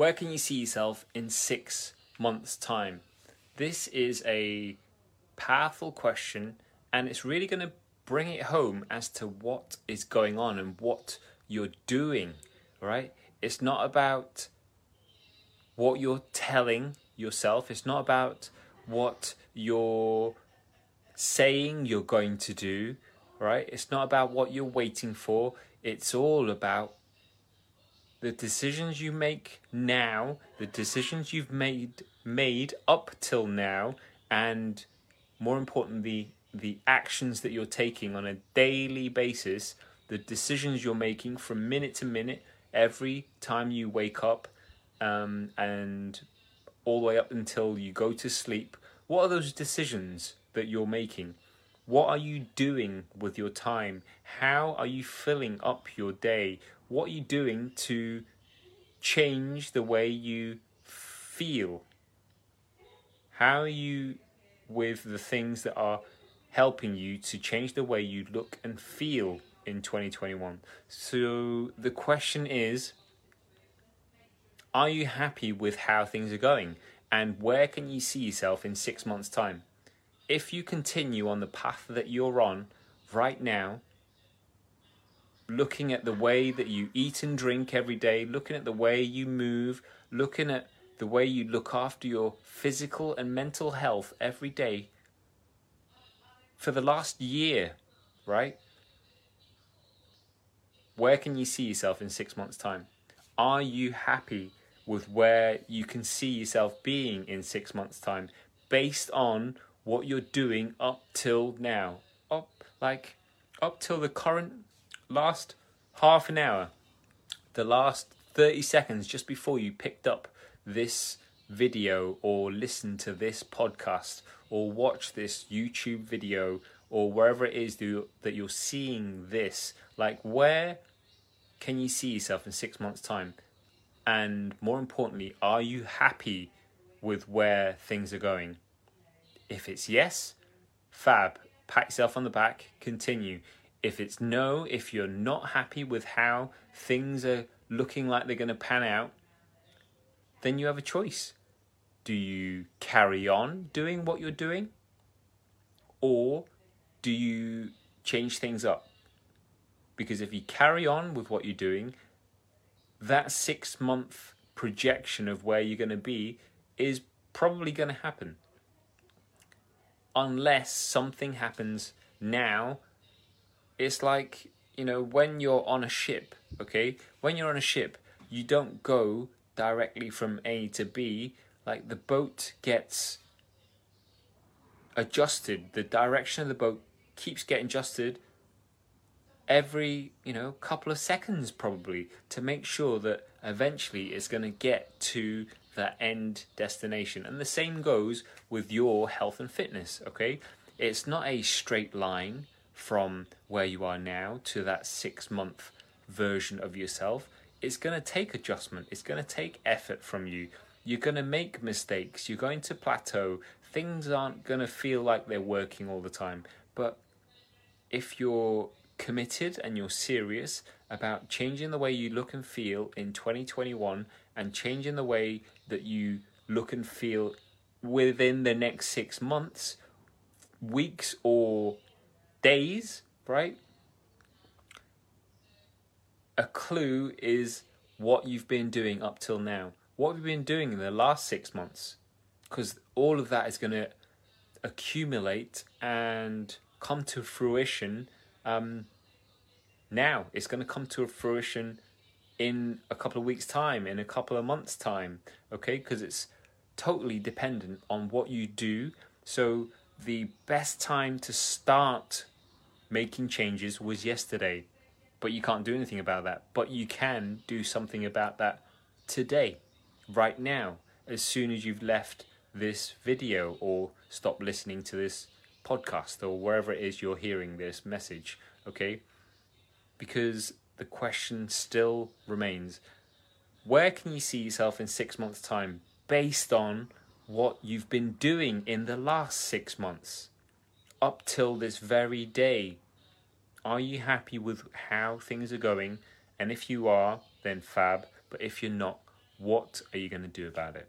Where can you see yourself in six months' time? This is a powerful question, and it's really going to bring it home as to what is going on and what you're doing, right? It's not about what you're telling yourself, it's not about what you're saying you're going to do, right? It's not about what you're waiting for, it's all about the decisions you make now, the decisions you've made made up till now, and more importantly, the actions that you're taking on a daily basis, the decisions you're making from minute to minute, every time you wake up, um, and all the way up until you go to sleep. What are those decisions that you're making? What are you doing with your time? How are you filling up your day? What are you doing to change the way you feel? How are you with the things that are helping you to change the way you look and feel in 2021? So the question is Are you happy with how things are going? And where can you see yourself in six months' time? If you continue on the path that you're on right now, looking at the way that you eat and drink every day, looking at the way you move, looking at the way you look after your physical and mental health every day for the last year, right? Where can you see yourself in six months' time? Are you happy with where you can see yourself being in six months' time based on what you're doing up till now? Up, like, up till the current last half an hour, the last 30 seconds just before you picked up this video or listen to this podcast or watch this YouTube video or wherever it is that you're seeing this, like where can you see yourself in six months' time? And more importantly, are you happy with where things are going? If it's yes, fab, pat yourself on the back, continue. If it's no, if you're not happy with how things are looking like they're going to pan out, then you have a choice. Do you carry on doing what you're doing? Or do you change things up? Because if you carry on with what you're doing, that six month projection of where you're going to be is probably going to happen. Unless something happens now it's like you know when you're on a ship okay? When you're on a ship you don't go directly from a to b. Like the boat gets adjusted. The direction of the boat keeps getting adjusted every you know couple of seconds probably to make sure that eventually it's going to get to the end destination and the same goes with your health and fitness okay it's not a straight line from where you are now to that six month version of yourself, it's going to take adjustment. It's going to take effort from you. You're going to make mistakes. You're going to plateau. Things aren't going to feel like they're working all the time. But if you're committed and you're serious about changing the way you look and feel in 2021 and changing the way that you look and feel within the next six months, weeks, or days, right? A clue is what you've been doing up till now. What have you been doing in the last six months? Because all of that is going to accumulate and come to fruition um, now. It's going to come to fruition in a couple of weeks' time, in a couple of months' time, okay? Because it's totally dependent on what you do. So, the best time to start making changes was yesterday, but you can't do anything about that. But you can do something about that today, right now, as soon as you've left this video or stop listening to this podcast or wherever it is you're hearing this message, okay? Because the question still remains where can you see yourself in six months' time based on what you've been doing in the last six months? up till this very day. Are you happy with how things are going? And if you are, then fab. But if you're not, What are you going to do about it?